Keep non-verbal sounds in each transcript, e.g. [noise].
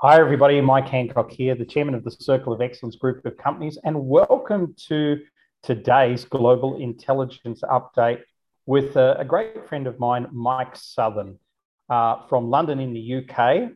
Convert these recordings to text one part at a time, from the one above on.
Hi, everybody. Mike Hancock here, the chairman of the Circle of Excellence group of companies, and welcome to today's Global Intelligence Update with a, a great friend of mine, Mike Southon, uh, from London in the UK.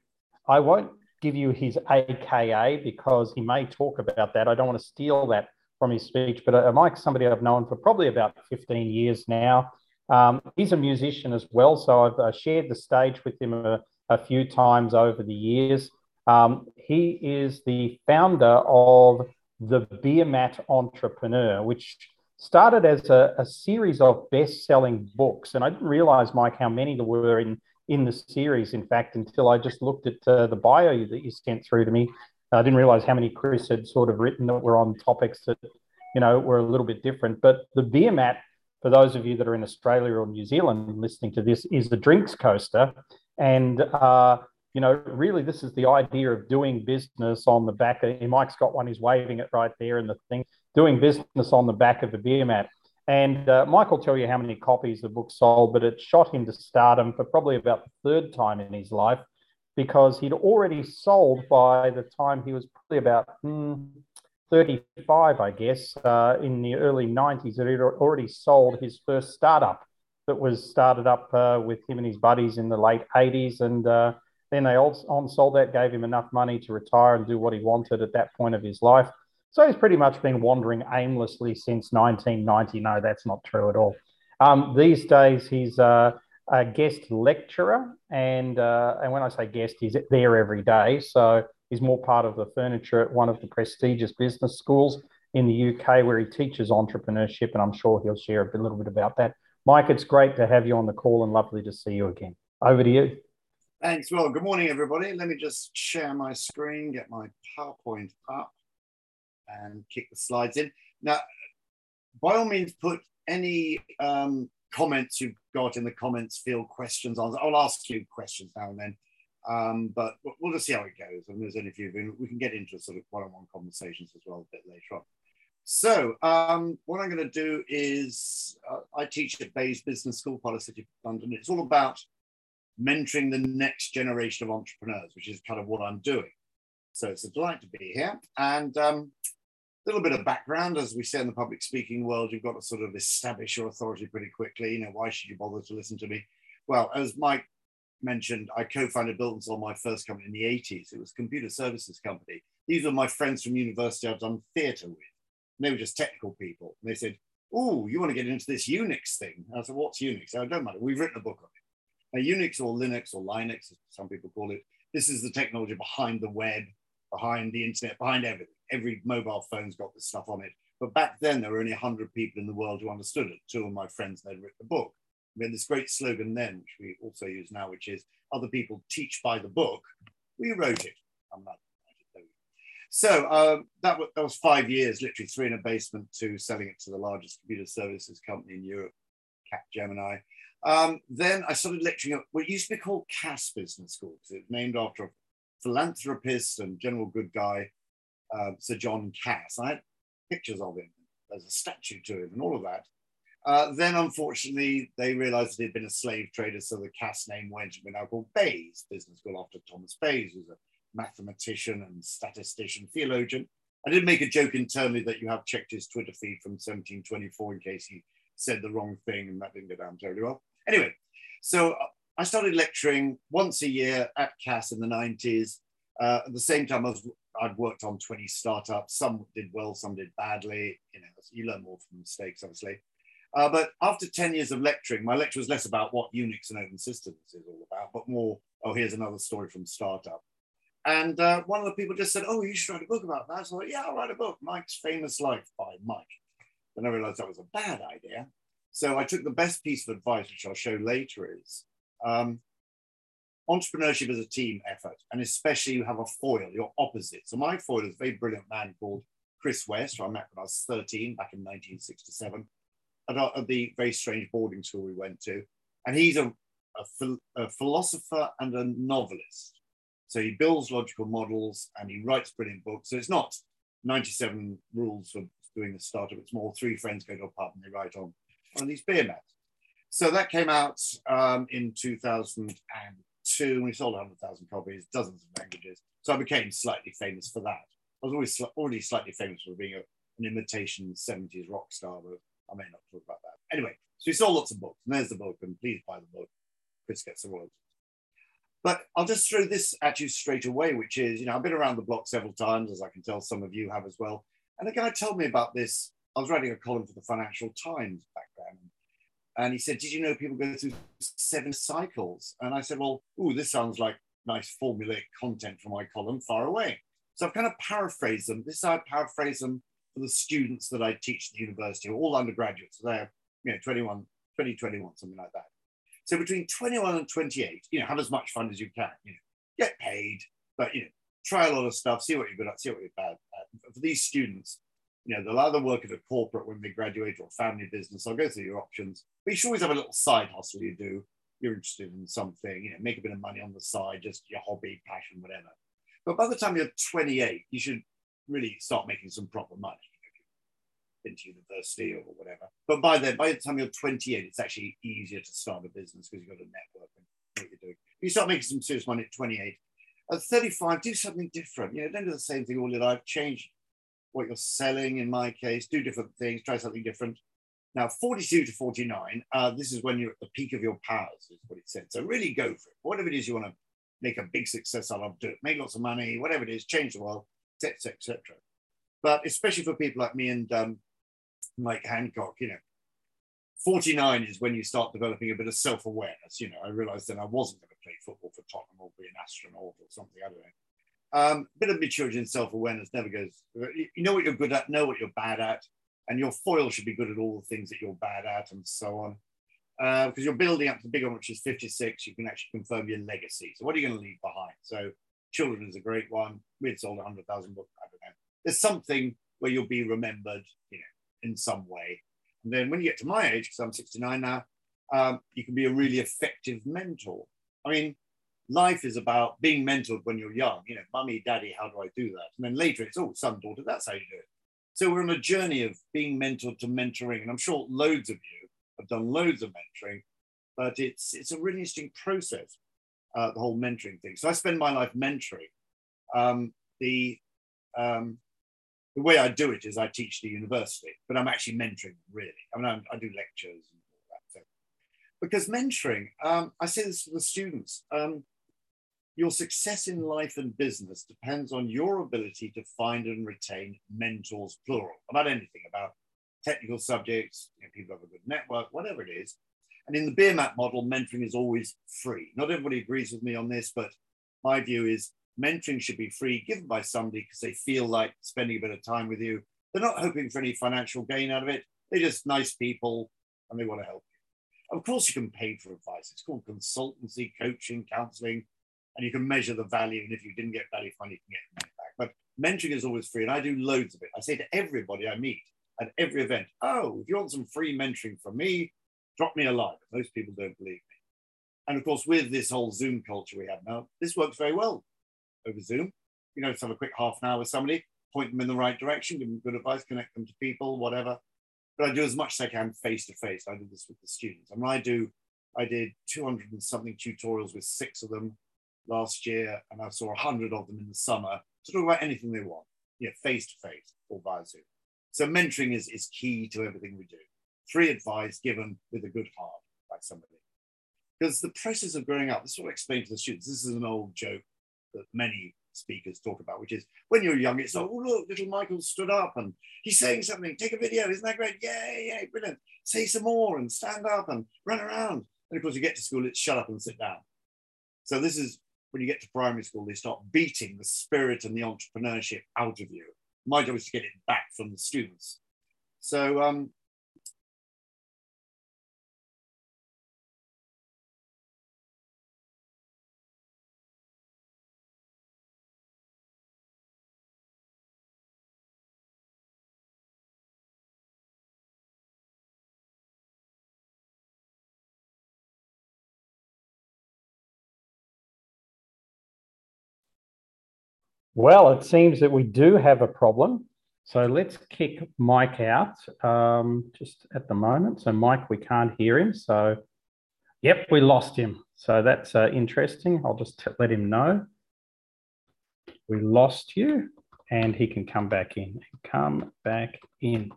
I won't give you his AKA because he may talk about that. I don't want to steal that from his speech, but uh, Mike's somebody I've known for probably about 15 years now. Um, he's a musician as well, so I've uh, shared the stage with him a, a few times over the years. Um, he is the founder of the Beer Mat Entrepreneur, which started as a, a series of best-selling books. And I didn't realize, Mike, how many there were in, in the series, in fact, until I just looked at uh, the bio that you sent through to me. I didn't realize how many Chris had sort of written that were on topics that, you know, were a little bit different. But the Beer Mat, for those of you that are in Australia or New Zealand listening to this, is the drinks coaster. And uh, you know, really, this is the idea of doing business on the back of. Mike's got one; he's waving it right there in the thing. Doing business on the back of a beer mat. And uh, Mike will tell you how many copies the book sold, but it shot him to stardom for probably about the third time in his life because he'd already sold by the time he was probably about hmm, 35, I guess, uh, in the early 90s, that he'd already sold his first startup that was started up uh, with him and his buddies in the late 80s. And uh, then they on sold that, gave him enough money to retire and do what he wanted at that point of his life. So he's pretty much been wandering aimlessly since 1990. No, that's not true at all. Um, these days, he's uh, a guest lecturer, and uh, and when I say guest, he's there every day. So he's more part of the furniture at one of the prestigious business schools in the UK where he teaches entrepreneurship, and I'm sure he'll share a little bit about that. Mike, it's great to have you on the call and lovely to see you again. Over to you. Thanks. Well, good morning, everybody. Let me just share my screen, get my PowerPoint up, and kick the slides in. Now, by all means, put any um, comments you've got in the comments field, questions on. I'll ask you questions now and then, um, but we'll just see how it goes. And there's only a few, we can get into sort of one-on-one conversations as well a bit later on. So um, what I'm going to do is uh, I teach at Bayes Business School, City, London. It's all about mentoring the next generation of entrepreneurs, which is kind of what I'm doing. So it's a delight to be here. And um, a little bit of background, as we say in the public speaking world, you've got to sort of establish your authority pretty quickly. You know, why should you bother to listen to me? Well, as Mike mentioned, I co-founded Built sold my first company in the 80s. It was a computer services company. These were my friends from university I've done theatre with. And they were just technical people. And they said, oh, you want to get into this Unix thing? And I said, what's Unix? I don't matter. We've written a book on it. Now, Unix or Linux or Linux, as some people call it, this is the technology behind the web, behind the internet, behind everything. Every mobile phone's got this stuff on it. But back then, there were only 100 people in the world who understood it. Two of my friends, they'd written a book. We had this great slogan then, which we also use now, which is other people teach by the book. We wrote it. I'm not. So um, that, was, that was five years, literally three in a basement to selling it to the largest computer services company in Europe, Capgemini. Um, then I started lecturing at what used to be called Cass Business School because it was named after a philanthropist and general good guy, uh, Sir John Cass. I had pictures of him. There's a statue to him and all of that. Uh, then, unfortunately, they realized that he'd been a slave trader, so the Cass name went and we're now called Bayes Business School after Thomas Bayes, who's a mathematician and statistician, theologian. I did make a joke internally that you have checked his Twitter feed from 1724 in case he said the wrong thing, and that didn't go down terribly well. Anyway, so uh, I started lecturing once a year at Cass in the 90s. Uh, at the same time, I was, I'd worked on 20 startups. Some did well, some did badly. You know, you learn more from mistakes, obviously. Uh, but after 10 years of lecturing, my lecture was less about what Unix and open systems is all about, but more, oh, here's another story from startup. And uh, one of the people just said, oh, you should write a book about that. So I thought, yeah, I'll write a book, Mike's Famous Life by Mike. Then I realized that was a bad idea. So I took the best piece of advice, which I'll show later, is um, entrepreneurship is a team effort, and especially you have a foil, your opposite. So my foil is a very brilliant man called Chris West, who I met when I was 13 back in 1967 at, at the very strange boarding school we went to. And he's a, a, a philosopher and a novelist. So he builds logical models and he writes brilliant books. So it's not 97 rules for doing a startup. It's more three friends go to a pub and they write on of these beer mats. So that came out um, in 2002. we sold 100,000 copies, dozens of languages. So I became slightly famous for that. I was always already slightly famous for being a, an imitation 70s rock star, but I may not talk about that. Anyway, so we sold lots of books, and there's the book, and please buy the book. Chris gets the royalties. But I'll just throw this at you straight away, which is, you know, I've been around the block several times, as I can tell some of you have as well. And the guy told me about this. I was writing a column for the Financial Times back then. And he said, Did you know people go through seven cycles? And I said, Well, ooh, this sounds like nice formulaic content for my column, far away. So I've kind of paraphrased them. This I paraphrase them for the students that I teach at the university, all undergraduates. So they're, you know, 21, 20, 21, something like that. So between 21 and 28, you know, have as much fun as you can. You know, get paid, but you know, try a lot of stuff, see what you're good at, see what you're bad at. For these students, you know, they'll either work at a corporate when they graduate or family business. I'll go through your options. But you should always have a little side hustle you do. You're interested in something, you know, make a bit of money on the side, just your hobby, passion, whatever. But by the time you're 28, you should really start making some proper money into university or whatever. But by then, by the time you're 28, it's actually easier to start a business because you've got a network and what you're doing. You start making some serious money at 28. At 35, do something different. You know, don't do the same thing all your life. Change what you're selling in my case, do different things, try something different. Now, 42 to 49, uh, this is when you're at the peak of your powers, is what it said. So really go for it. Whatever it is you want to make a big success out of, do it. Make lots of money, whatever it is, change the world, etc., etc. But especially for people like me and um, Mike Hancock, you know, 49 is when you start developing a bit of self-awareness. You know, I realized then I wasn't going to play football for Tottenham or be an astronaut or something, I don't know. Um, a bit of maturity and self-awareness never goes. You know what you're good at, know what you're bad at, and your foil should be good at all the things that you're bad at, and so on. Because uh, you're building up to the big one, which is 56. You can actually confirm your legacy. So what are you going to leave behind? So children is a great one. We'd sold 100,000 books. I don't know. There's something where you'll be remembered, you know, in some way. And then when you get to my age, because I'm 69 now, um, you can be a really effective mentor. I mean, life is about being mentored when you're young. You know, mummy, daddy, how do I do that? And then later it's, oh, son, daughter, that's how you do it. So we're on a journey of being mentored to mentoring. And I'm sure loads of you have done loads of mentoring, but it's, it's a really interesting process, uh, the whole mentoring thing. So I spend my life mentoring. Um, the, um, the way I do it is I teach the university, but I'm actually mentoring really. I mean, I, I do lectures and all that. Because mentoring, um, I say this to the students, um, your success in life and business depends on your ability to find and retain mentors, plural, about anything, about technical subjects, you know, people have a good network, whatever it is. And in the BEER-MAT model, mentoring is always free. Not everybody agrees with me on this, but my view is mentoring should be free, given by somebody because they feel like spending a bit of time with you. They're not hoping for any financial gain out of it. They're just nice people and they want to help you. Of course, you can pay for advice. It's called consultancy, coaching, counseling and you can measure the value. And if you didn't get value, fine, you can get money back. But mentoring is always free, and I do loads of it. I say to everybody I meet at every event, "Oh, if you want some free mentoring from me, drop me a line." Most people don't believe me. And of course, with this whole Zoom culture we have now, this works very well over Zoom. You know, just have a quick half an hour with somebody, point them in the right direction, give them good advice, connect them to people, whatever. But I do as much as I can face to face. I do this with the students. I mean, I do, I did 200 and something tutorials with six of them last year, and I saw a hundred of them in the summer to talk about anything they want, you know, face to face or via Zoom. So mentoring is, is key to everything we do. Free advice given with a good heart by somebody. Because the process of growing up, this is what I explain to the students. This is an old joke that many speakers talk about, which is when you're young, it's like, oh, look, little Michael stood up and he's saying something. Take a video. Isn't that great? Yay, yay, brilliant. Say some more and stand up and run around. And of course, you get to school, it's shut up and sit down. So this is when you get to primary school, they start beating the spirit and the entrepreneurship out of you. My job is to get it back from the students. So um, Well, it seems that we do have a problem. So let's kick Mike out um, just at the moment. So Mike, we can't hear him. So Yep, we lost him. So that's uh, interesting. I'll just let him know. We lost you, and he can come back in. Come back in.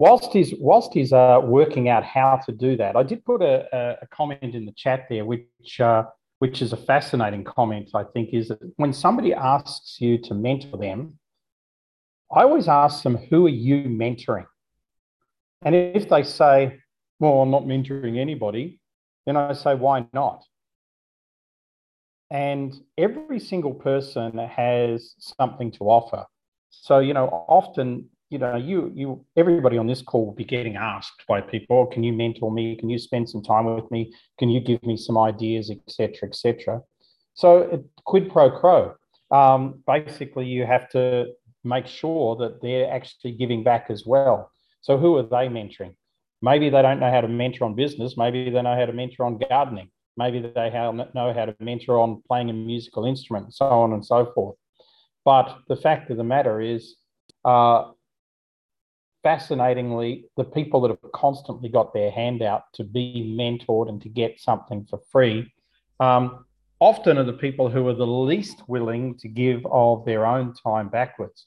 Whilst he's whilst he's uh, working out how to do that, I did put a, a comment in the chat there, which uh, which is a fascinating comment. I think is that when somebody asks you to mentor them, I always ask them, "Who are you mentoring?" And if they say, well, I'm not mentoring anybody, then I say, why not? And every single person has something to offer. So, you know, often, you know, you, you, everybody on this call will be getting asked by people, oh, can you mentor me? Can you spend some time with me? Can you give me some ideas, etc., etc. So, quid pro quo. Um, basically, you have to make sure that they're actually giving back as well. So, who are they mentoring? Maybe they don't know how to mentor on business. Maybe they know how to mentor on gardening. Maybe they know how to mentor on playing a musical instrument, so on and so forth. But the fact of the matter is, uh, fascinatingly, the people that have constantly got their hand out to be mentored and to get something for free um, often are the people who are the least willing to give of their own time backwards.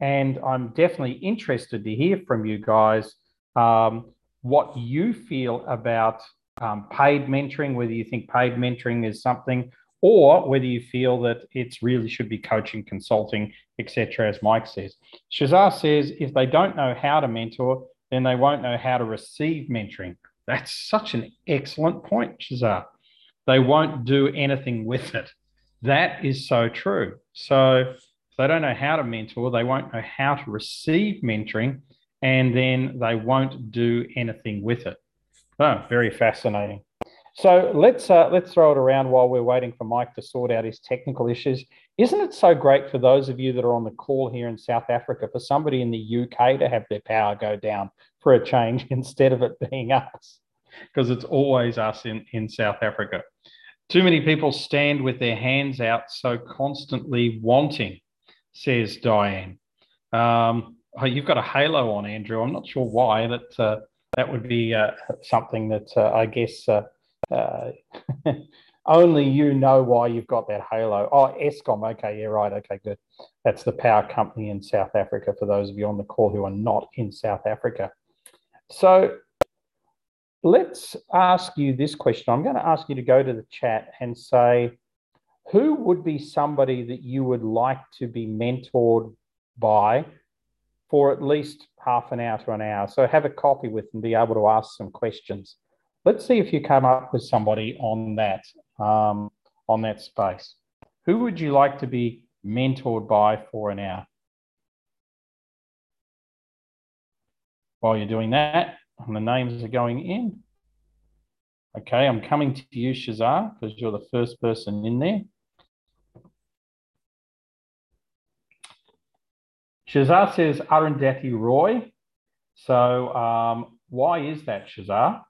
And I'm definitely interested to hear from you guys um, what you feel about um, paid mentoring, whether you think paid mentoring is something, or whether you feel that it's really should be coaching, consulting, etc., as Mike says. Shazar says if they don't know how to mentor, then they won't know how to receive mentoring. That's such an excellent point, Shazar. They won't do anything with it. That is so true. So if they don't know how to mentor, they won't know how to receive mentoring, and then they won't do anything with it. Oh, very fascinating. So let's uh, let's throw it around while we're waiting for Mike to sort out his technical issues. Isn't it so great for those of you that are on the call here in South Africa for somebody in the UK to have their power go down for a change [laughs] instead of it being us? Because it's always us in, in South Africa. Too many people stand with their hands out, so constantly wanting, says Diane. Um, oh, you've got a halo on, Andrew. I'm not sure why. That uh, that would be uh, something that uh, I guess uh, [laughs] only you know why you've got that halo. Oh, Eskom. Okay, yeah, right. Okay, good. That's the power company in South Africa. For those of you on the call who are not in South Africa, so let's ask you this question. I'm going to ask you to go to the chat and say, who would be somebody that you would like to be mentored by for at least half an hour to an hour. So have a coffee with and be able to ask some questions. Let's see if you come up with somebody on that um, on that space. Who would you like to be mentored by for an hour? While you're doing that, and the names are going in. Okay, I'm coming to you, Shazar, because you're the first person in there. Shazar says Arundhati Roy. So um, why is that, Shazar?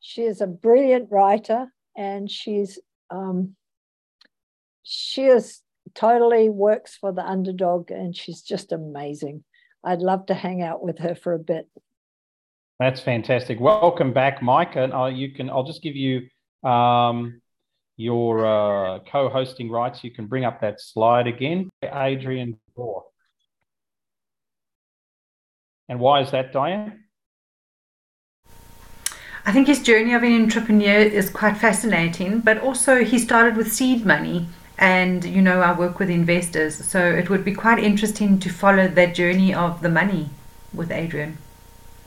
She is a brilliant writer and she's um, she is totally works for the underdog and she's just amazing. I'd love to hang out with her for a bit. That's fantastic. Welcome back, Mike. And uh, you can I'll just give you um, your uh, co-hosting rights. You can bring up that slide again. Adrian Gore. And why is that, Diane? I think his journey of an entrepreneur is quite fascinating, but also he started with seed money. And, you know, I work with investors. So it would be quite interesting to follow that journey of the money with Adrian.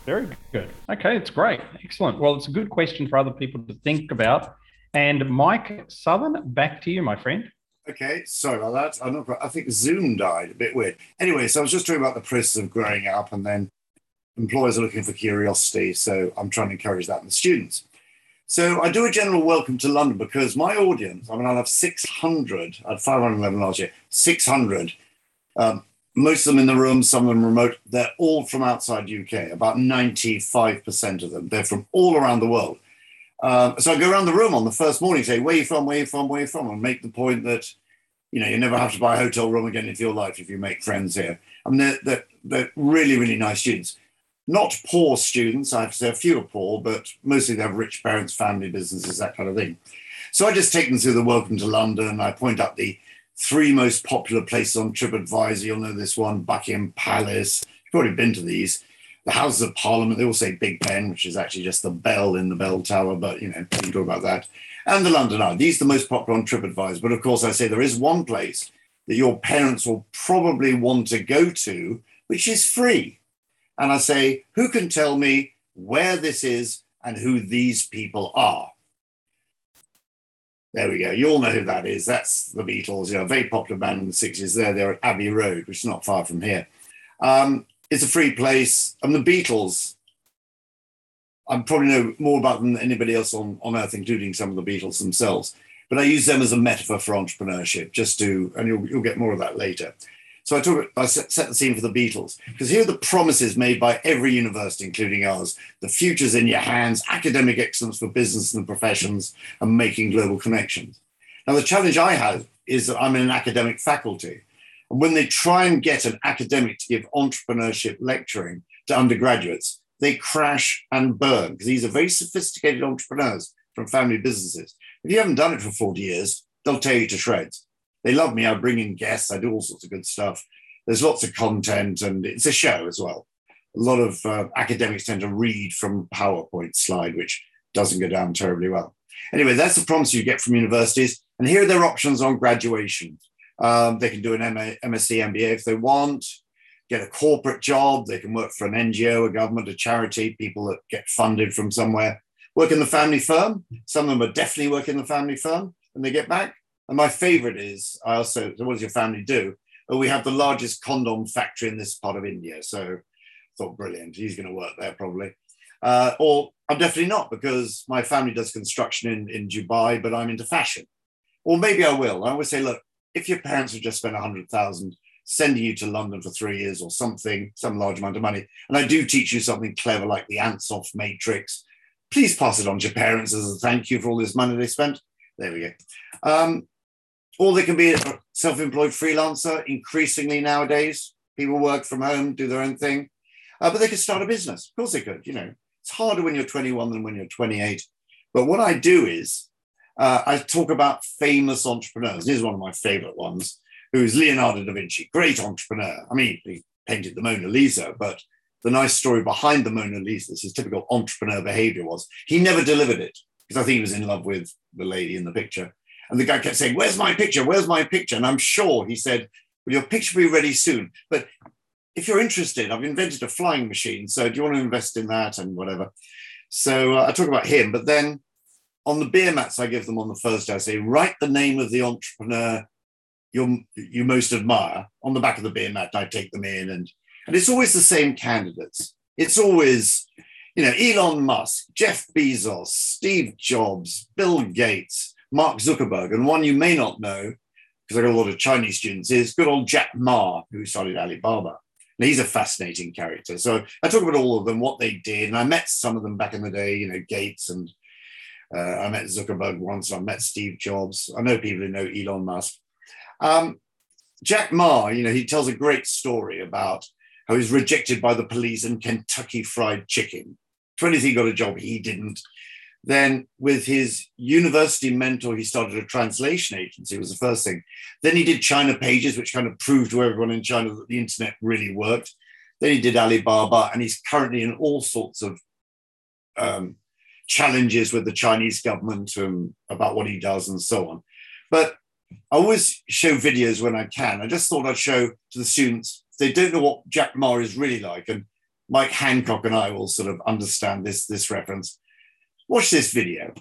Very good. Okay, it's great. Excellent. Well, it's a good question for other people to think about. And Mike Southon, back to you, my friend. Okay, sorry about that. I'm not, I think Zoom died. A bit weird. Anyway, so I was just talking about the process of growing up, and then employers are looking for curiosity. So I'm trying to encourage that in the students. So I do a general welcome to London because my audience, I mean, I'll have 600, I had 511 last year, 600. Um, most of them in the room, some of them remote. They're all from outside UK, about 95% of them. They're from all around the world. Um, so I go around the room on the first morning, say, where are you from, where you from, where you from, and make the point that, you know, you never have to buy a hotel room again in your life if you make friends here. I mean, they're, they're, they're really, really nice students. Not poor students. I have to say a few are poor, but mostly they have rich parents, family businesses, that kind of thing. So I just take them through the Welcome to London. I point out the three most popular places on TripAdvisor. You'll know this one, Buckingham Palace. You've already been to these. The Houses of Parliament, they all say Big Ben, which is actually just the bell in the bell tower, but you know, we can talk about that. And the London Eye. These are the most popular on TripAdvisor. But of course, I say there is one place that your parents will probably want to go to, which is free. And I say, who can tell me where this is and who these people are? There we go. You all know who that is. That's the Beatles, you know, a very popular band in the 60s. There, they're at Abbey Road, which is not far from here. Um, it's a free place. And the Beatles, I probably know more about them than anybody else on, on earth, including some of the Beatles themselves. But I use them as a metaphor for entrepreneurship, just to, and you'll, you'll get more of that later. So I took I set the scene for the Beatles because here are the promises made by every university, including ours. The future's in your hands, academic excellence for business and the professions, and making global connections. Now the challenge I have is that I'm in an academic faculty, and when they try and get an academic to give entrepreneurship lecturing to undergraduates, they crash and burn because these are very sophisticated entrepreneurs from family businesses. If you haven't done it for 40 years, they'll tear you to shreds they love me. I bring in guests. I do all sorts of good stuff. There's lots of content, and it's a show as well. A lot of uh, academics tend to read from PowerPoint slide, which doesn't go down terribly well. Anyway, that's the promise you get from universities. And here are their options on graduation. Um, they can do an MA, MSc MBA if they want, get a corporate job. They can work for an NGO, a government, a charity, people that get funded from somewhere. Work in the family firm. Some of them are definitely working in the family firm when they get back. And my favorite is I also, so what does your family do? Well, we have the largest condom factory in this part of India. So I thought, brilliant, he's going to work there probably. Uh, or I'm definitely not because my family does construction in, in Dubai, but I'm into fashion. Or maybe I will. I always say, look, if your parents have just spent 100,000 sending you to London for three years or something, some large amount of money, and I do teach you something clever like the Ansoff matrix, please pass it on to your parents as a thank you for all this money they spent. There we go. Um, or they can be a self-employed freelancer increasingly nowadays. People work from home do their own thing. Uh, but they could start a business. Of course they could you know. It's harder when you're 21 than when you're 28 but what i do is uh, i talk about famous entrepreneurs. This is one of my favorite ones who's leonardo da vinci. Great entrepreneur. I mean he painted the mona lisa but the nice story behind the mona lisa this is typical entrepreneur behavior was he never delivered it because i think he was in love with the lady in the picture and the guy kept saying, Where's my picture? Where's my picture? And I'm sure he said, Well, your picture will be ready soon. But if you're interested, I've invented a flying machine. So do you want to invest in that and whatever? So uh, I talk about him. But then on the beer mats I give them on the first day, I say, Write the name of the entrepreneur you you most admire on the back of the beer mat. I take them in. And, and it's always the same candidates. It's always, you know, Elon Musk, Jeff Bezos, Steve Jobs, Bill Gates, Mark Zuckerberg, and one you may not know, because I got a lot of Chinese students, is good old Jack Ma, who started Alibaba. Now, he's a fascinating character. So I talk about all of them, what they did, and I met some of them back in the day, you know, Gates and uh, I met Zuckerberg once, I met Steve Jobs. I know people who know Elon Musk. Um, Jack Ma, you know, he tells a great story about how he was rejected by the police in Kentucky Fried Chicken. 23 got a job, he didn't. Then, with his university mentor, he started a translation agency, was the first thing. Then he did China Pages, which kind of proved to everyone in China that the internet really worked. Then he did Alibaba, and he's currently in all sorts of um, challenges with the Chinese government um, about what he does and so on. But I always show videos when I can. I just thought I'd show to the students, they don't know what Jack Ma is really like. And Mike Hancock and I will sort of understand this, this reference. Watch this video.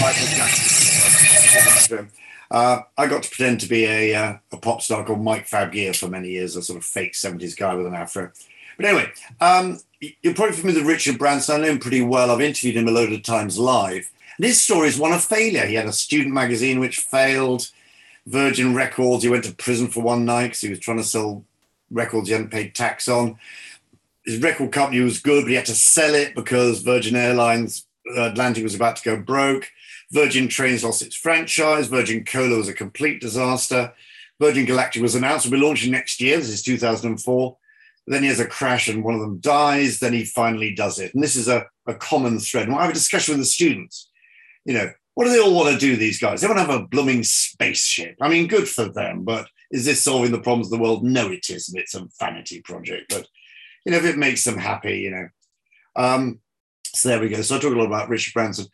Michael Jackson. Uh, I got to pretend to be a, uh, a pop star called Mike Fab Gere for many years, a sort of fake 70s guy with an afro. But anyway, um, you're probably familiar with Richard Branson. I know him pretty well. I've interviewed him a load of times live. And his story is one of failure. He had a student magazine which failed, Virgin Records. He went to prison for one night because he was trying to sell records he hadn't paid tax on. His record company was good, but he had to sell it because Virgin Airlines uh, Atlantic was about to go broke. Virgin Trains lost its franchise. Virgin Cola was a complete disaster. Virgin Galactic was announced to be launching next year. This is 2004. Then he has a crash and one of them dies. Then he finally does it. And this is a, a common thread. And I have a discussion with the students. You know, what do they all want to do, these guys? They want to have a blooming spaceship. I mean, good for them, but is this solving the problems of the world? No, it isn't. It's a vanity project. But, you know, if it makes them happy, you know. Um, so there we go. So I talk a lot about Richard Branson.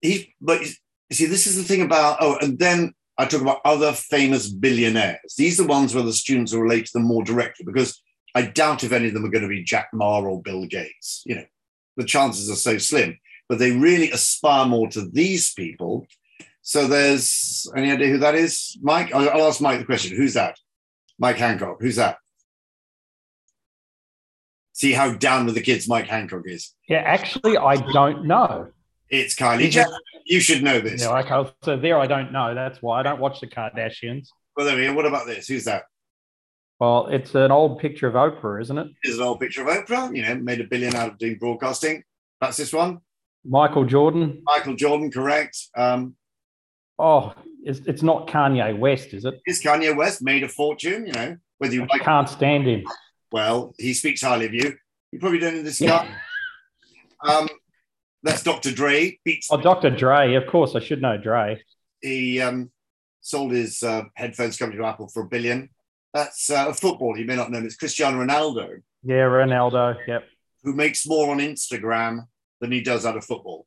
He, but you see, this is the thing about, oh, and then I talk about other famous billionaires. These are the ones where the students will relate to them more directly because I doubt if any of them are going to be Jack Ma or Bill Gates. You know, the chances are so slim, but they really aspire more to these people. So there's any idea who that is? Mike? I'll, I'll ask Mike the question. Who's that? Mike Hancock. Who's that? See how down with the kids Mike Hancock is. Yeah, actually, I don't know. It's Kylie Jenner. You should know this. Yeah, okay. So there, I don't know. That's why I don't watch the Kardashians. Well, there we go. What about this? Who's that? Well, it's an old picture of Oprah, isn't it? It's an old picture of Oprah. You know, made a billion out of doing broadcasting. That's this one. Michael Jordan. Michael Jordan, correct. Um, oh, it's, it's not Kanye West, is it? It's Kanye West made a fortune. You know, whether you I like, can't stand him. Well, he speaks highly of you. You probably don't know this guy. um, that's Dr. Dre. Beats oh, Dr. Dre. Of course, I should know Dre. He um, sold his uh, headphones company to Apple for a billion. That's uh, a football. You may not know him. It's Cristiano Ronaldo. Yeah, Ronaldo. Yep. Who makes more on Instagram than he does out of football.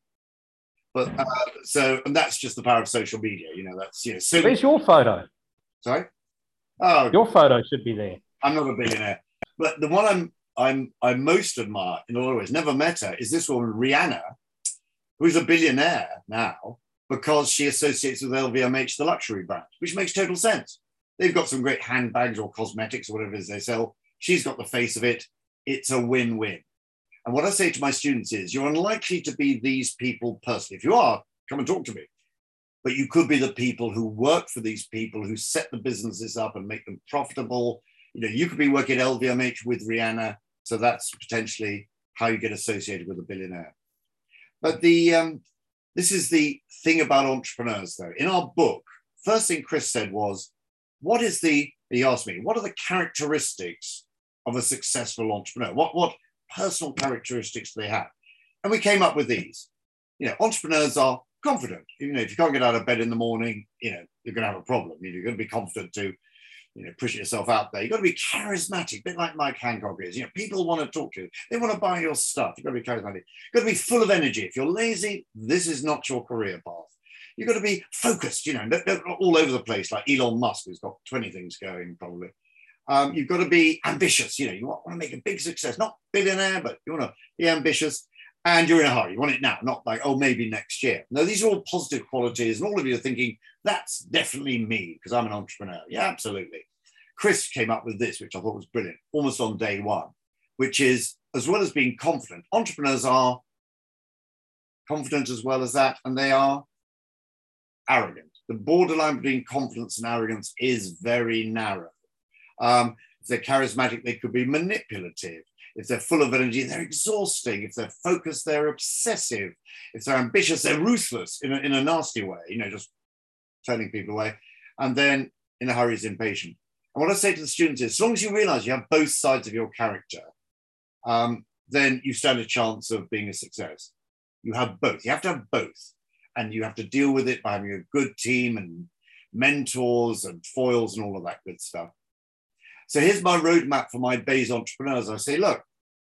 But uh, so, and that's just the power of social media. You know, that's you know. So, Where's your photo? Sorry. Oh, your photo should be there. I'm not a billionaire. But the one I'm I'm I most admire in a lot of ways, never met her, is this woman, Rihanna, who's a billionaire now because she associates with LVMH, the luxury brand, which makes total sense. They've got some great handbags or cosmetics or whatever it is they sell. She's got the face of it. It's a win-win. And what I say to my students is you're unlikely to be these people personally. If you are, come and talk to me. But you could be the people who work for these people, who set the businesses up and make them profitable, you know, you could be working at LVMH with Rihanna, so that's potentially how you get associated with a billionaire. But the um, this is the thing about entrepreneurs, though. In our book, first thing Chris said was, "What is the?" He asked me, "What are the characteristics of a successful entrepreneur? What what personal characteristics do they have?" And we came up with these. You know, entrepreneurs are confident. You know, if you can't get out of bed in the morning, you know, you're going to have a problem. You're going to be confident to you know, push yourself out there. You've got to be charismatic, a bit like Mike Hancock is. You know, people want to talk to you. They want to buy your stuff. You've got to be charismatic. You've got to be full of energy. If you're lazy, this is not your career path. You've got to be focused, you know, all over the place, like Elon Musk, who's got 20 things going probably. Um, you've got to be ambitious. You know, you want, want to make a big success, not billionaire, but you want to be ambitious and you're in a hurry. You want it now, not like, oh, maybe next year. No, these are all positive qualities. And all of you are thinking, that's definitely me because I'm an entrepreneur. Yeah, absolutely. Chris came up with this, which I thought was brilliant, almost on day one, which is as well as being confident, entrepreneurs are confident as well as that, and they are arrogant. The borderline between confidence and arrogance is very narrow. Um, if they're charismatic, they could be manipulative. If they're full of energy, they're exhausting. If they're focused, they're obsessive. If they're ambitious, they're ruthless in a, in a nasty way, you know, just turning people away. And then in a hurry is impatient. And what I say to the students is, as long as you realize you have both sides of your character, um, then you stand a chance of being a success. You have both. You have to have both. And you have to deal with it by having a good team and mentors and foils and all of that good stuff. So here's my roadmap for my Bayes entrepreneurs. I say, look,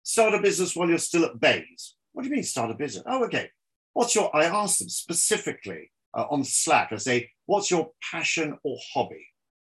start a business while you're still at Bayes. What do you mean start a business? Oh, okay. What's your, I ask them specifically uh, on Slack, I say, what's your passion or hobby?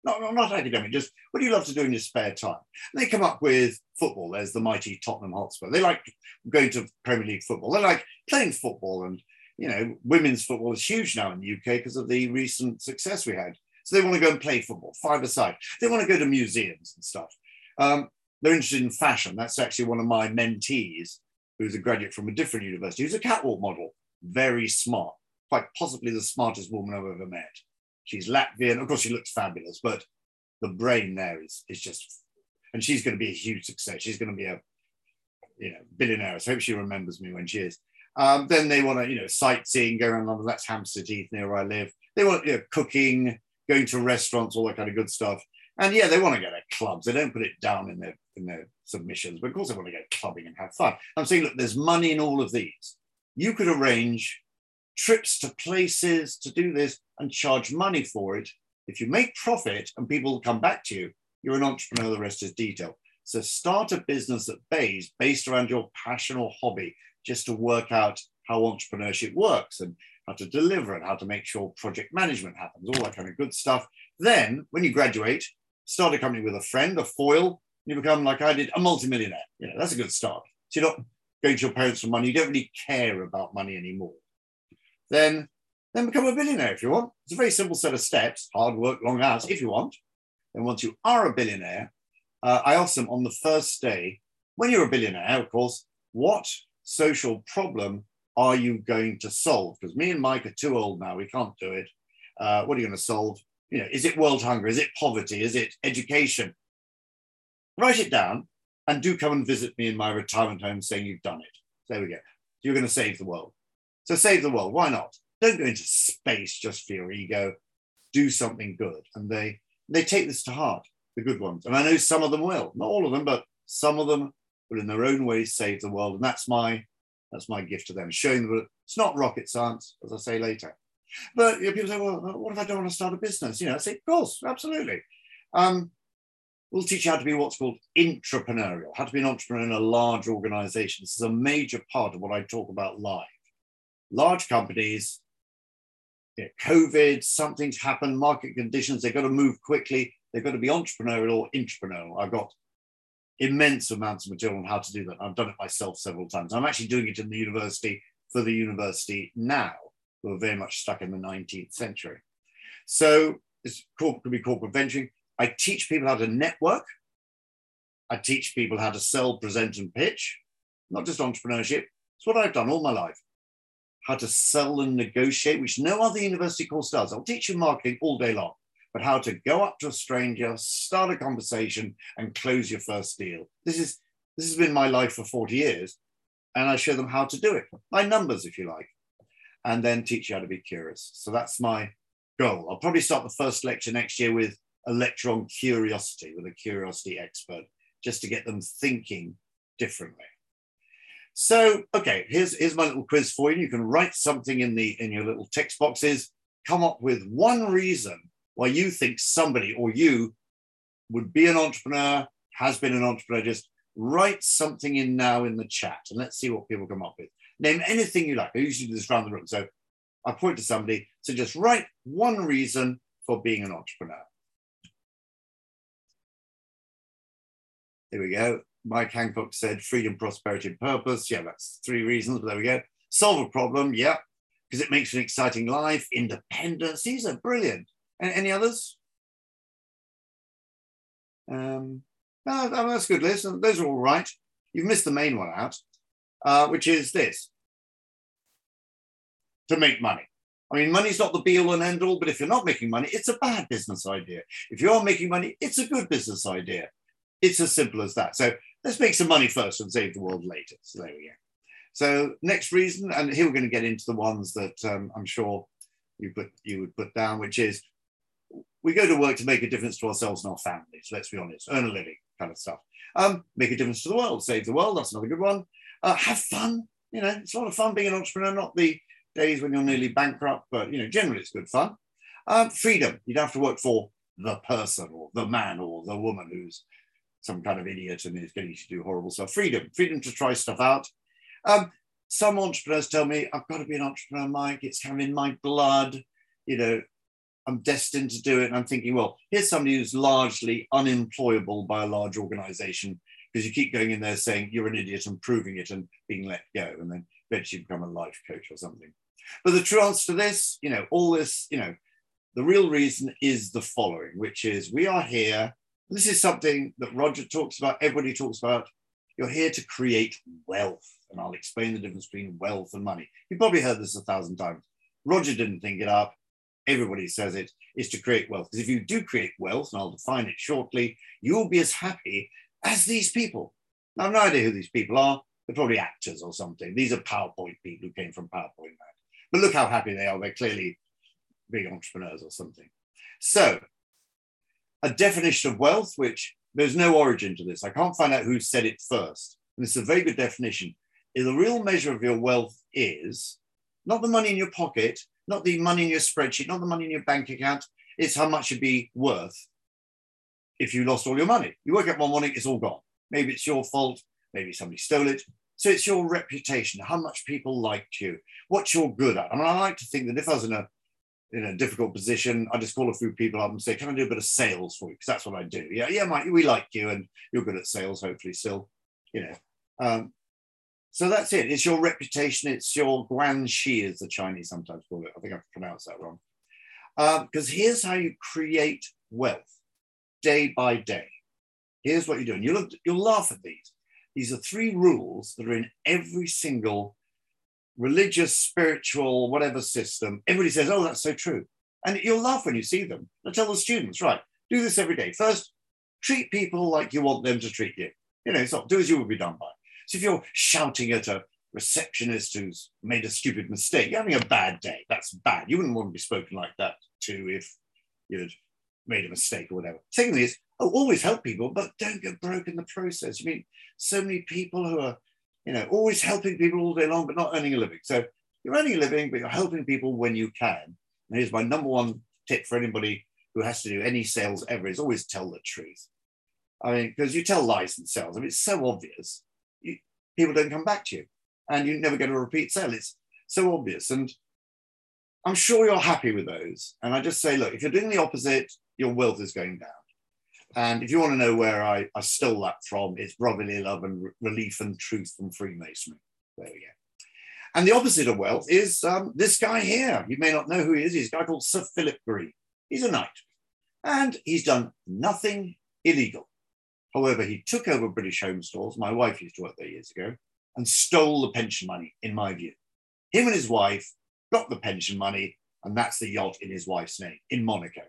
Not, not academic, just what do you love to do in your spare time? And they come up with football. There's the mighty Tottenham Hotspur. They like going to Premier League football. They like playing football and you know, women's football is huge now in the UK because of the recent success we had. So they want to go and play football, five aside. They want to go to museums and stuff. Um, they're interested in fashion. That's actually one of my mentees, who's a graduate from a different university, who's a catwalk model, very smart, quite possibly the smartest woman I've ever met. She's Latvian. Of course, she looks fabulous, but the brain there is, is just, and she's going to be a huge success. She's going to be a you know, billionaire. So I hope she remembers me when she is. Um, then they want to, you know, sightseeing, going around London. That's Hampstead Heath, near where I live. They want, you know, cooking, going to restaurants, all that kind of good stuff. And yeah, they want to go to clubs. They don't put it down in their in their submissions, but of course they want to go clubbing and have fun. I'm saying, look, there's money in all of these. You could arrange trips to places to do this and charge money for it. If you make profit and people come back to you, you're an entrepreneur. The rest is detail. So start a business that pays based around your passion or hobby, just to work out how entrepreneurship works and how to deliver and how to make sure project management happens, all that kind of good stuff. Then, when you graduate, start a company with a friend, a foil, you become like I did, a multimillionaire. You know, that's a good start. So you're not going to your parents for money. You don't really care about money anymore. Then, then become a billionaire if you want. It's a very simple set of steps, hard work, long hours, if you want. And once you are a billionaire, uh, I asked them on the first day, when you're a billionaire, of course, what social problem are you going to solve? Because me and Mike are too old now. We can't do it. Uh, what are you going to solve? You know, is it world hunger? Is it poverty? Is it education? Write it down and do come and visit me in my retirement home saying you've done it. There we go. You're going to save the world. So save the world. Why not? Don't go into space just for your ego. Do something good. And they they take this to heart, the good ones. And I know some of them will, not all of them, but some of them will in their own ways save the world. And that's my that's my gift to them, showing them that it's not rocket science, as I say later. But you know, people say, well, what if I don't want to start a business? You know, I say, of course, absolutely. Um, we'll teach you how to be what's called intrapreneurial, how to be an entrepreneur in a large organization. This is a major part of what I talk about live. Large companies, you know, COVID, something's happened, market conditions, they've got to move quickly. They've got to be entrepreneurial or intrapreneurial. I've got immense amounts of material on how to do that. I've done it myself several times. I'm actually doing it in the university for the university now, who are very much stuck in the 19th century. So this could be corporate venturing. I teach people how to network. I teach people how to sell, present, and pitch, not just entrepreneurship. It's what I've done all my life. How to sell and negotiate, which no other university course does. I'll teach you marketing all day long but how to go up to a stranger, start a conversation, and close your first deal. This is this has been my life for 40 years, and I show them how to do it by numbers, if you like, and then teach you how to be curious. So that's my goal. I'll probably start the first lecture next year with a lecture on curiosity with a curiosity expert, just to get them thinking differently. So, okay, here's, here's my little quiz for you. You can write something in the in your little text boxes. Come up with one reason why you think somebody or you would be an entrepreneur, has been an entrepreneur, just write something in now in the chat and let's see what people come up with. Name anything you like. I usually do this around the room. So I point to somebody. So just write one reason for being an entrepreneur. There we go. Mike Hancock said freedom, prosperity, and purpose. Yeah, that's three reasons. But there we go. Solve a problem. Yeah, because it makes an exciting life. Independence. These are brilliant. And Any others? Um, no, that's good, Liz. Those are all right. You've missed the main one out, uh, which is this to make money. I mean, money's not the be all and end all, but if you're not making money, it's a bad business idea. If you are making money, it's a good business idea. It's as simple as that. So let's make some money first and save the world later. So there we go. So next reason, and here we're going to get into the ones that um, I'm sure you put you would put down, which is we go to work to make a difference to ourselves and our families, let's be honest, earn a living kind of stuff. Um, make a difference to the world, save the world, that's another good one. Uh, have fun, you know, it's a lot of fun being an entrepreneur, not the days when you're nearly bankrupt, but, you know, generally it's good fun. Um, freedom, you don't have to work for the person or the man or the woman who's some kind of idiot and is getting you to do horrible stuff. Freedom, freedom to try stuff out. Um, some entrepreneurs tell me, I've got to be an entrepreneur, Mike, it's kind of in my blood. You know, I'm destined to do it. And I'm thinking, well, here's somebody who's largely unemployable by a large organization because you keep going in there saying you're an idiot and proving it and being let go. And then eventually become a life coach or something. But the true answer to this, you know, all this, you know, the real reason is the following, which is we are here. This is something that Roger talks about, everybody talks about. You're here to create wealth. And I'll explain the difference between wealth and money. You've probably heard this a thousand times. Roger didn't think it up. Everybody says it is to create wealth. Because if you do create wealth, and I'll define it shortly, you will be as happy as these people. Now, I've no idea who these people are. They're probably actors or something. These are PowerPoint people who came from PowerPoint land. But look how happy they are. They're clearly big entrepreneurs or something. So, a definition of wealth, which there's no origin to this. I can't find out who said it first. And it's a very good definition. The real measure of your wealth is not the money in your pocket, not the money in your spreadsheet, not the money in your bank account. It's how much you'd be worth if you lost all your money. You wake up one morning, it's all gone. Maybe it's your fault, maybe somebody stole it. So it's your reputation, how much people liked you, what you're good at. I mean, I like to think that if I was in a in a difficult position, I just call a few people up and say, "Can I do a bit of sales for you?" Because that's what I do. Yeah, yeah, Mike, we like you, and you're good at sales, hopefully, still. You know, um, so that's it. It's your reputation. It's your guanxi, as the Chinese sometimes call it. I think I've pronounced that wrong. Because um, here's how you create wealth day by day. Here's what you're doing. You'll, you'll laugh at these. These are three rules that are in every single religious, spiritual, whatever system. Everybody says, oh, that's so true. And you'll laugh when you see them. I tell the students, right, do this every day. First, treat people like you want them to treat you. You know, it's not do as you would be done by. So if you're shouting at a receptionist who's made a stupid mistake, you're having a bad day. That's bad. You wouldn't want to be spoken like that to if you'd made a mistake or whatever. Secondly is, oh, always help people, but don't get broke in the process. You mean so many people who are, you know, always helping people all day long, but not earning a living. So you're earning a living, but you're helping people when you can. And here's my number one tip for anybody who has to do any sales ever is always tell the truth. I mean, because you tell lies sales. I mean, it's so obvious people don't come back to you and you never get a repeat sale. It's so obvious. And I'm sure you're happy with those. And I just say, look, if you're doing the opposite, your wealth is going down. And if you want to know where I, I stole that from, it's brotherly love and relief and truth from Freemasonry. There we go. And the opposite of wealth is um, this guy here. You may not know who he is. He's a guy called Sir Philip Green. He's a knight. And he's done nothing illegal. However, he took over British Home Stores, my wife used to work there years ago, and stole the pension money, in my view. Him and his wife got the pension money, and that's the yacht in his wife's name in Monaco.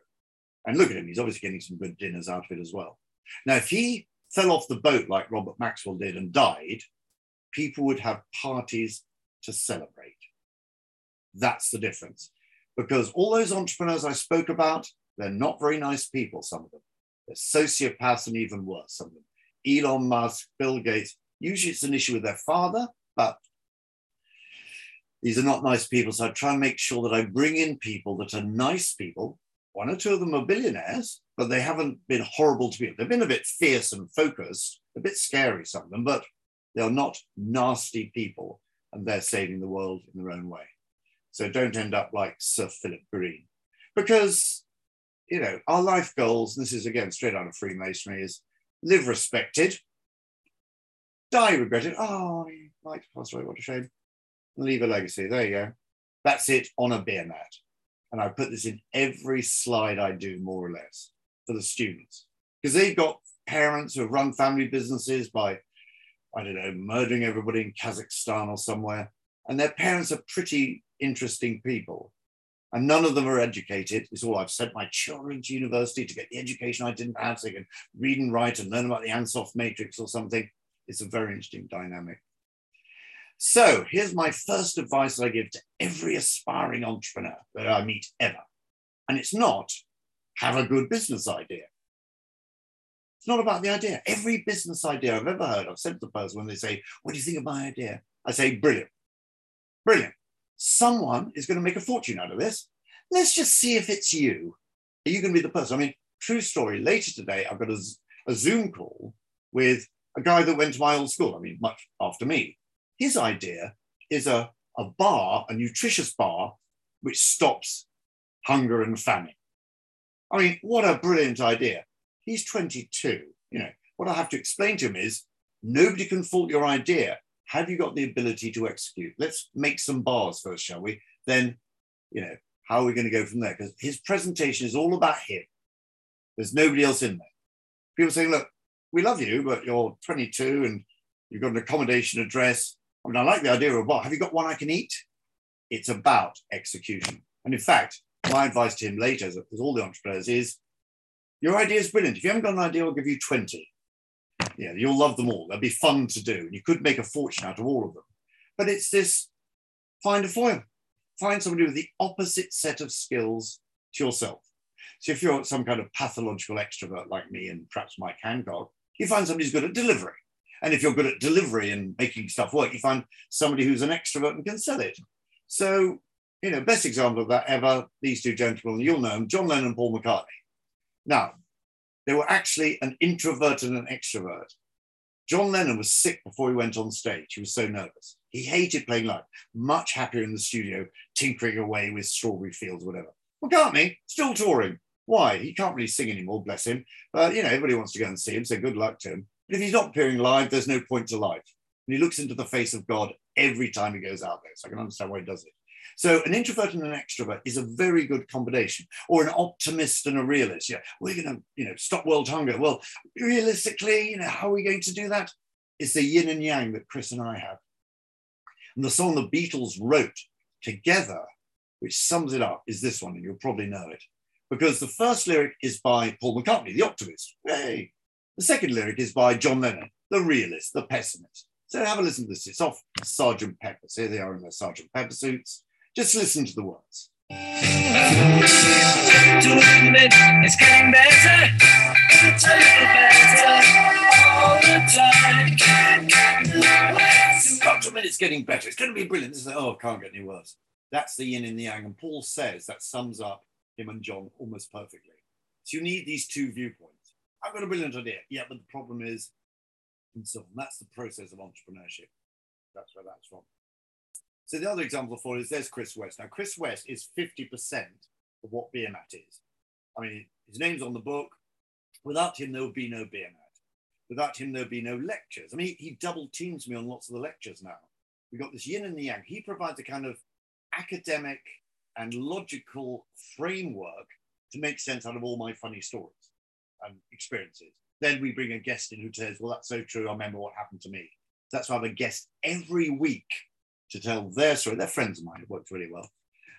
And look at him, he's obviously getting some good dinners out of it as well. Now, if he fell off the boat like Robert Maxwell did and died, people would have parties to celebrate. That's the difference. Because all those entrepreneurs I spoke about, they're not very nice people, some of them. They're sociopaths and even worse, some of them. Elon Musk, Bill Gates, usually it's an issue with their father, but these are not nice people. So I try and make sure that I bring in people that are nice people. One or two of them are billionaires, but they haven't been horrible to people. They've been a bit fierce and focused, a bit scary, some of them, but they're not nasty people and they're saving the world in their own way. So don't end up like Sir Philip Green. Because you know, our life goals, this is again straight out of Freemasonry, is live respected, die regretted. Oh, he might pass away, what a shame. Leave a legacy. There you go. That's it on a beer mat. And I put this in every slide I do, more or less, for the students. Because they've got parents who have run family businesses by, I don't know, murdering everybody in Kazakhstan or somewhere. And their parents are pretty interesting people and none of them are educated. It's all I've sent my children to university to get the education I didn't have, so they can read and write and learn about the Ansoff matrix or something. It's a very interesting dynamic. So here's my first advice that I give to every aspiring entrepreneur that I meet ever. And it's not have a good business idea. It's not about the idea. Every business idea I've ever heard, I've said to the person when they say, What do you think of my idea? I say, Brilliant. Brilliant someone is going to make a fortune out of this. Let's just see if it's you. Are you going to be the person? I mean, true story. Later today, I've got a, a Zoom call with a guy that went to my old school. I mean, much after me. His idea is a, a bar, a nutritious bar, which stops hunger and famine. I mean, what a brilliant idea. He's 22. You know, what I have to explain to him is nobody can fault your idea have you got the ability to execute? Let's make some bars first, shall we? then, you know, how are we going to go from there? Because his presentation is all about him. There's nobody else in there. People saying, look, we love you, but you're 22 and you've got an accommodation address. I mean, I like the idea of what? Have you got one I can eat? It's about execution. And in fact, my advice to him later, as all the entrepreneurs, is your idea is brilliant. If you haven't got an idea, I'll give you 20. Yeah, you'll love them all. They'll be fun to do. And you could make a fortune out of all of them. But it's this find a foil. Find somebody with the opposite set of skills to yourself. So if you're some kind of pathological extrovert like me and perhaps Mike Hancock, you find somebody who's good at delivery. And if you're good at delivery and making stuff work, you find somebody who's an extrovert and can sell it. So, you know, best example of that ever, these two gentlemen, you'll know them, John Lennon and Paul McCartney. Now, they were actually an introvert and an extrovert. John Lennon was sick before he went on stage. He was so nervous. He hated playing live, much happier in the studio, tinkering away with Strawberry Fields, whatever. McCartney, still touring. Why? He can't really sing anymore, bless him. But, you know, everybody wants to go and see him, so good luck to him. But if he's not appearing live, there's no point to life. And he looks into the face of God every time he goes out there. So I can understand why he does it. So an introvert and an extrovert is a very good combination, or an optimist and a realist. Yeah, we're going to, you know, stop world hunger. Well, realistically, you know, how are we going to do that? It's the yin and yang that Chris and I have. And the song the Beatles wrote together, which sums it up, is this one, and you'll probably know it. Because the first lyric is by Paul McCartney, the optimist. Hey. The second lyric is by John Lennon, the realist, the pessimist. So have a listen to this. It's off Sergeant Pepper's. Here they are in their Sergeant Pepper suits. Just listen to the words. It's getting better, it's It's getting better. It's going to be brilliant. This is oh, can't get any worse. That's the yin and the yang. And Paul says that sums up him and John almost perfectly. So you need these two viewpoints. I've got a brilliant idea. Yeah, but the problem is, and so on. That's the process of entrepreneurship. That's where that's from. So the other example for is there's Chris West. Now, Chris West is 50% of what Beermat is. I mean, his name's on the book. Without him, there would be no Beermat. Without him, there'd be no lectures. I mean, he, he double teams me on lots of the lectures now. We've got this yin and the yang. He provides a kind of academic and logical framework to make sense out of all my funny stories and experiences. Then we bring a guest in who says, Well, that's so true. I remember what happened to me. That's why I have a guest every week to tell their story. They're friends of mine. It worked really well.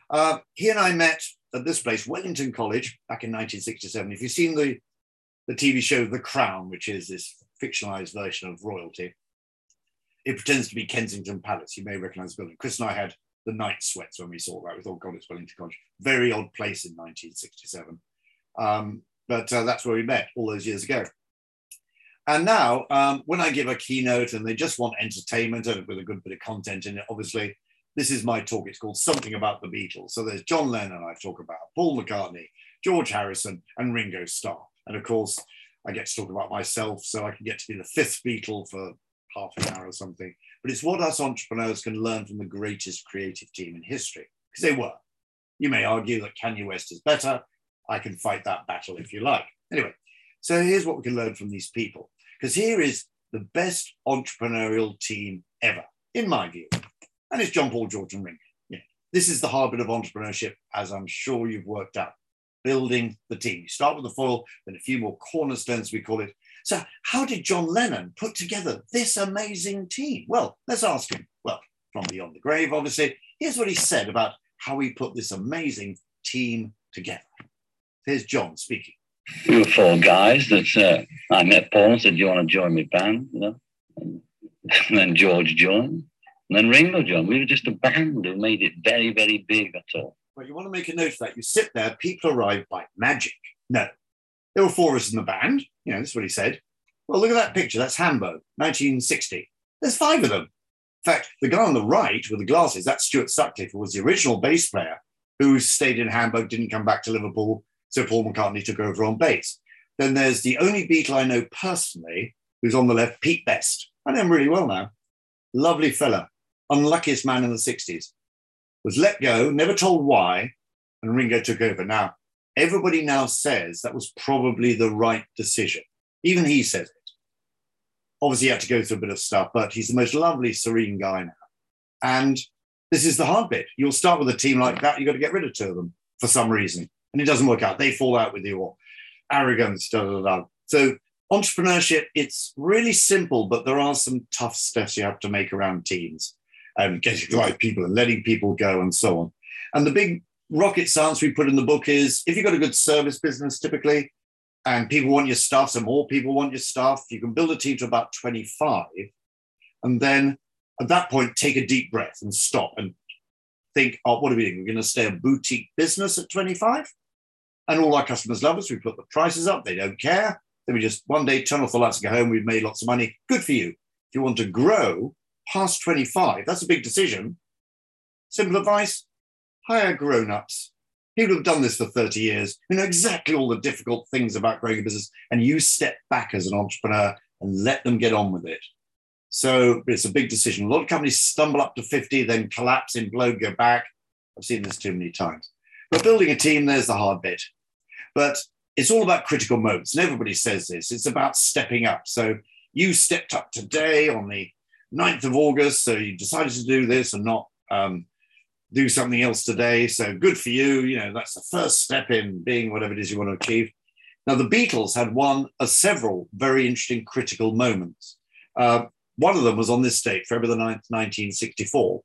Uh, he and I met at this place, Wellington College, back in 1967. If you've seen the, the TV show The Crown, which is this fictionalized version of royalty, it pretends to be Kensington Palace. You may recognize the building. Chris and I had the night sweats when we saw that. We thought, God, it's Wellington College. Very odd place in 1967. Um, but uh, that's where we met all those years ago. And now, um, when I give a keynote and they just want entertainment with a good bit of content in it, obviously, this is my talk. It's called Something About the Beatles. So there's John Lennon, I talk about, Paul McCartney, George Harrison, and Ringo Starr. And of course, I get to talk about myself, so I can get to be the fifth Beatle for half an hour or something. But it's what us entrepreneurs can learn from the greatest creative team in history, because they were. You may argue that Kanye West is better. I can fight that battle if you like. Anyway, so here's what we can learn from these people. Because here is the best entrepreneurial team ever, in my view. And it's John Paul, George, and Ringo. Yeah. This is the heartbeat of entrepreneurship, as I'm sure you've worked out. Building the team. You start with the foil, then a few more cornerstones, we call it. So, how did John Lennon put together this amazing team? Well, let's ask him. Well, from beyond the grave, obviously. Here's what he said about how he put this amazing team together. Here's John speaking we were four guys that uh, I met Paul and said, Do you want to join my band? You know? And, then George joined. And then Ringo joined. We were just a band who made it very, very big, that's all. Well, you want to make a note of that. You sit there, people arrive by magic. No. There were four of us in the band. You know, that's what he said. Well, look at that picture. That's Hamburg, 1960. There's five of them. In fact, the guy on the right with the glasses, that's Stuart Sutcliffe, who was the original bass player who stayed in Hamburg, didn't come back to Liverpool, so Paul McCartney took over on bass. Then there's the only Beatle I know personally who's on the left, Pete Best. I know him really well now. Lovely fella, unluckiest man in the 60s. Was let go, never told why, and Ringo took over. Now, everybody now says that was probably the right decision. Even he says it. Obviously, he had to go through a bit of stuff, but he's the most lovely, serene guy now. And this is the hard bit. You'll start with a team like that, you've got to get rid of two of them for some reason. And it doesn't work out. They fall out with you or arrogance, da da da. So entrepreneurship, it's really simple, but there are some tough steps you have to make around teams and getting the right people and letting people go and so on. And the big rocket science we put in the book is if you've got a good service business typically and people want your stuff, so more people want your stuff, you can build a team to about 25 and then at that point take a deep breath and stop and think, oh, what are we doing? We're going to stay a boutique business at 25? And all our customers love us. We put the prices up, they don't care. Then we just one day turn off the lights and go home. We've made lots of money. Good for you. If you want to grow past 25, that's a big decision. Simple advice hire grown ups. People who've done this for 30 years, who know exactly all the difficult things about growing a business, and you step back as an entrepreneur and let them get on with it. So it's a big decision. A lot of companies stumble up to 50, then collapse, implode, go back. I've seen this too many times. But building a team, there's the hard bit. But it's all about critical moments. And everybody says this. It's about stepping up. So you stepped up today on the 9th of August. So you decided to do this and not um, do something else today. So good for you. You know, that's the first step in being whatever it is you want to achieve. Now, the Beatles had one of several very interesting critical moments. Uh, one of them was on this date, February the 9th, 1964.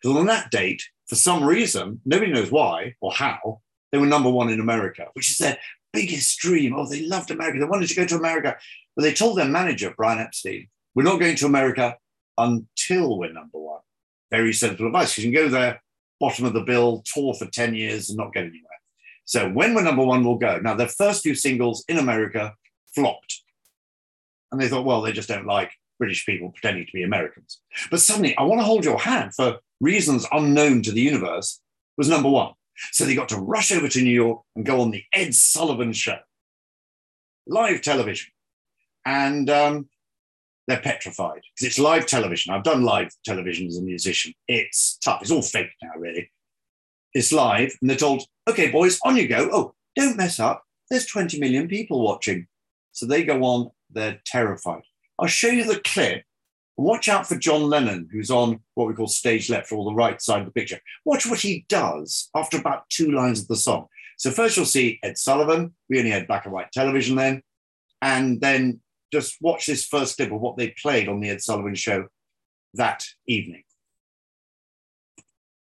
Because on that date, for some reason, nobody knows why or how, they were number one in America, which is their biggest dream. Oh, they loved America. They wanted to go to America. But they told their manager, Brian Epstein, we're not going to America until we're number one. Very sensible advice you can go there, bottom of the bill, tour for 10 years and not get anywhere. So when we're number one, we'll go. Now, their first few singles in America flopped. And they thought, well, they just don't like British people pretending to be Americans. But suddenly, I want to hold your hand for reasons unknown to the universe was number one. So they got to rush over to New York and go on the Ed Sullivan show, live television. And um, they're petrified because it's live television. I've done live television as a musician. It's tough. It's all fake now, really. It's live, and they're told, okay, boys, on you go. Oh, don't mess up. There's 20 million people watching. So they go on, they're terrified. I'll show you the clip. Watch out for John Lennon, who's on what we call stage left or the right side of the picture. Watch what he does after about two lines of the song. So first you'll see Ed Sullivan. We only had black and white television then. And then just watch this first clip of what they played on the Ed Sullivan show that evening.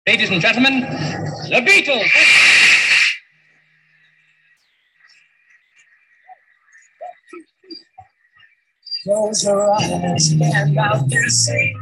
Ladies and gentlemen, the Beatles. Close your eyes and out you see.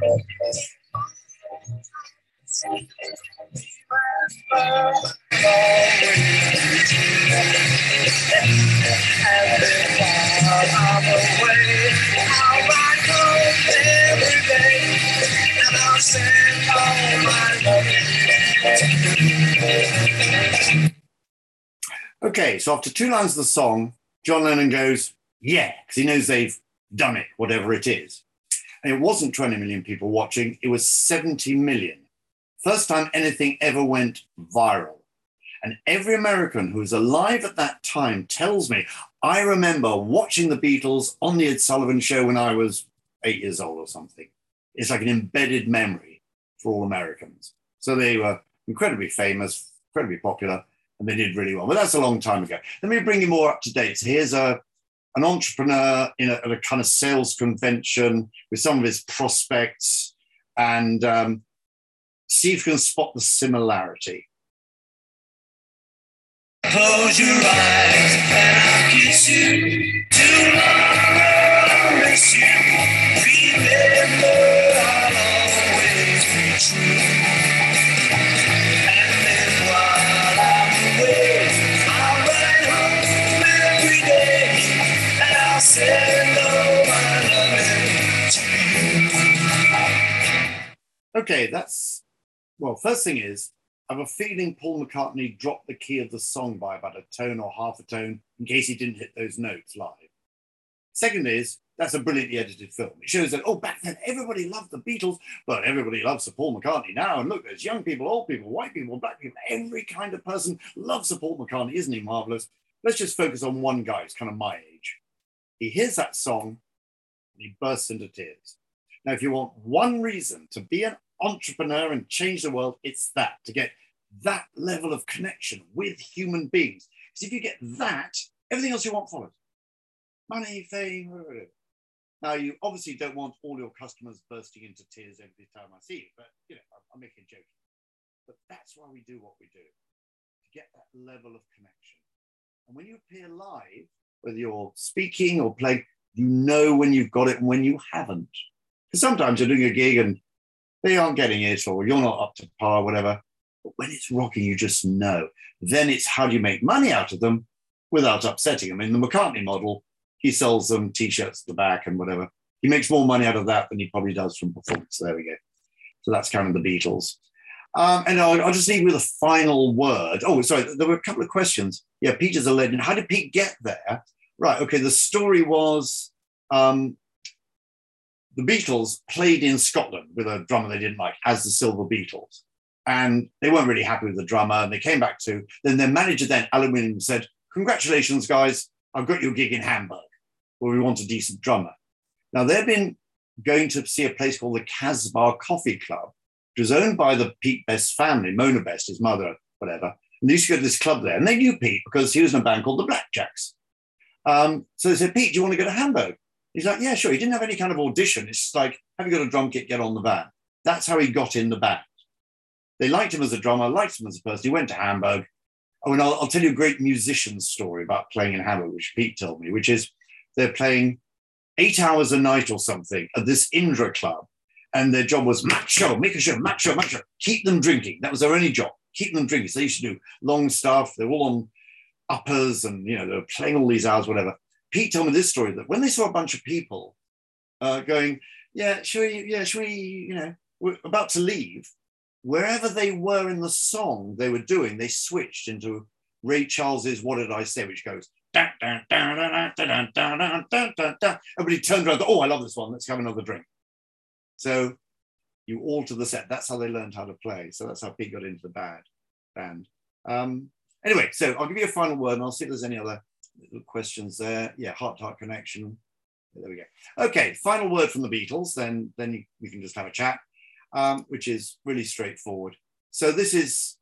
Okay, so after two lines of the song, John Lennon goes, yeah, because he knows they've done it, whatever it is. And it wasn't 20 million people watching, it was 70 million. First time anything ever went viral. And every American who was alive at that time tells me, I remember watching the Beatles on the Ed Sullivan show when I was eight years old or something. It's like an embedded memory for all Americans. So they were incredibly famous, incredibly popular, and they did really well. But that's a long time ago. Let me bring you more up to date. So here's a an entrepreneur in a, at a kind of sales convention with some of his prospects and um, see if you can spot the similarity. Close your eyes and I'll kiss you. Tomorrow Okay, that's well. First thing is, I have a feeling Paul McCartney dropped the key of the song by about a tone or half a tone in case he didn't hit those notes live. Second is, that's a brilliantly edited film. It shows that, oh, back then everybody loved the Beatles, but everybody loves Sir Paul McCartney now. And look, there's young people, old people, white people, black people, every kind of person loves Sir Paul McCartney. Isn't he marvelous? Let's just focus on one guy who's kind of my age. He hears that song and he bursts into tears. Now, if you want one reason to be an entrepreneur and change the world, it's that to get that level of connection with human beings. Because if you get that, everything else you want follows. Money, fame, whatever. Now, you obviously don't want all your customers bursting into tears every time I see you, but you know, I'm, I'm making a joke. But that's why we do what we do to get that level of connection. And when you appear live, whether you're speaking or playing, you know when you've got it and when you haven't. Because sometimes you're doing a gig and they aren't getting it, or you're not up to par, whatever. But when it's rocking, you just know. Then it's how do you make money out of them without upsetting them. In the McCartney model, he sells them t-shirts at the back and whatever. He makes more money out of that than he probably does from performance. There we go. So that's kind of the Beatles. Um, and I'll, I'll, just leave with a final word. Oh, sorry, there were a couple of questions. Yeah, Peter's a legend. How did Pete get there? Right, okay, the story was um, the Beatles played in Scotland with a drummer they didn't like, as the Silver Beatles. And they weren't really happy with the drummer, and they came back to. Then their manager, then Alan Williams, said, Congratulations, guys, I've got your gig in Hamburg where we want a decent drummer. Now, they've been going to see a place called the Casbah Coffee Club, which was owned by the Pete Best family, Mona Best, his mother, whatever. And they used to go to this club there. And they knew Pete because he was in a band called the Blackjacks. Um, so they said, Pete, do you want to go to Hamburg? He's like, yeah, sure. He didn't have any kind of audition. It's like, have you got a drum kit? Get on the band. That's how he got in the band. They liked him as a drummer, liked him as a person. He went to Hamburg. Oh, and I'll, I'll tell you a great musician story about playing in Hamburg, which Pete told me, which is they're playing eight hours a night or something at this Indra club. And their job was macho, make a show, macho, macho, keep them drinking. That was their only job, keep them drinking. So they used to do long stuff. They're all on uppers and, you know, they're playing all these hours, whatever. Pete told me this story that when they saw a bunch of people uh, going, yeah, should we, yeah, should we, you know, we're about to leave, wherever they were in the song they were doing, they switched into Ray Charles's What Did I Say, which goes, Everybody turned around, oh, I love this one, let's have another drink. So you alter the set. That's how they learned how to play. So that's how Pete got into the bad band. Um, anyway, so I'll give you a final word and I'll see if there's any other questions there. Yeah, heart to heart connection. There we go. Okay, final word from the Beatles, then, then you, we can just have a chat, um, which is really straightforward. So this is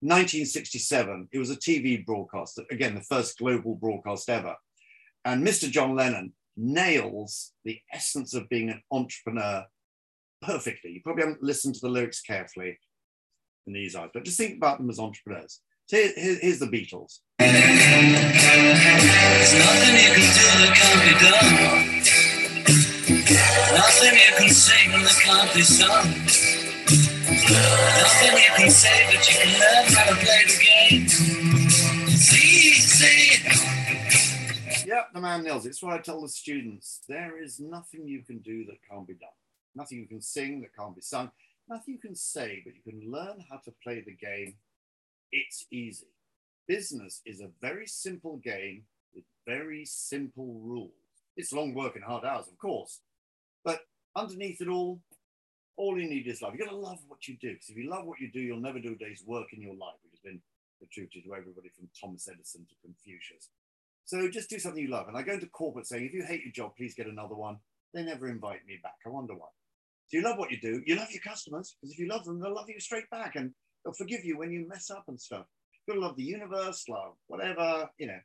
1967. It was a TV broadcast, again, the first global broadcast ever. And Mr. John Lennon nails the essence of being an entrepreneur perfectly. You probably haven't listened to the lyrics carefully in these eyes, but just think about them as entrepreneurs. So here, here's the Beatles. There's nothing you can do that can't be done. Nothing you can sing that can't be sung. Nothing you can say, but you can learn how to play the game. See, see. Yep, the man nails it. It's what I tell the students. There is nothing you can do that can't be done. Nothing you can sing that can't be sung. Nothing you can say, but you can learn how to play the game. It's easy. Business is a very simple game with very simple rules. It's long work and hard hours, of course, but underneath it all, all you need is love. You've got to love what you do. Because if you love what you do, you'll never do a day's work in your life, which has been attributed to everybody from Thomas Edison to Confucius. So just do something you love. And I go into corporate saying, if you hate your job, please get another one. They never invite me back. I wonder why. So you love what you do. You love your customers because if you love them, they'll love you straight back and they'll forgive you when you mess up and stuff. You've got to love the universe, love whatever, you know,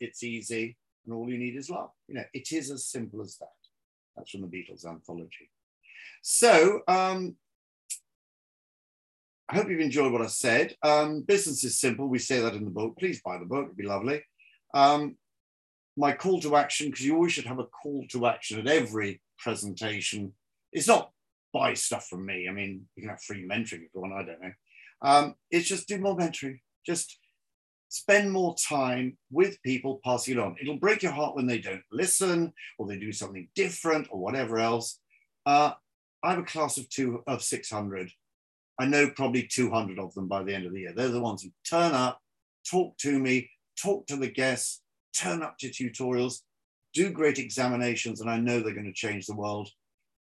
it's easy and all you need is love. You know, it is as simple as that. That's from the Beatles anthology. So um, I hope you've enjoyed what I said. Um, business is simple. We say that in the book. Please buy the book. It'd be lovely. Um, my call to action, because you always should have a call to action at every presentation. It's not buy stuff from me. I mean, you can have free mentoring if you want, I don't know. Um, it's just do more mentoring. Just spend more time with people passing it on. It'll break your heart when they don't listen or they do something different or whatever else. Uh, I have a class of two of 600. I know probably 200 of them by the end of the year. They're the ones who turn up, talk to me, talk to the guests, turn up to tutorials, do great examinations, and I know they're going to change the world.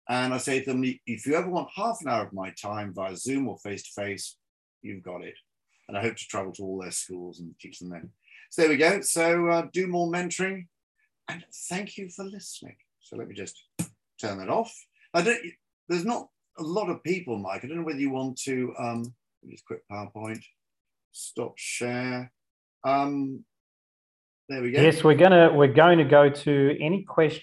And I say to them, if you ever want half an hour of my time via Zoom or face to face, you've got it. And I hope to travel to all their schools and teach them then. So there we go. So uh, do more mentoring. And thank you for listening. So let me just turn that off. I don't, there's not a lot of people, Mike. I don't know whether you want to um, just quick PowerPoint, stop share. Um, there we go. Yes, we're gonna we're going to go to any questions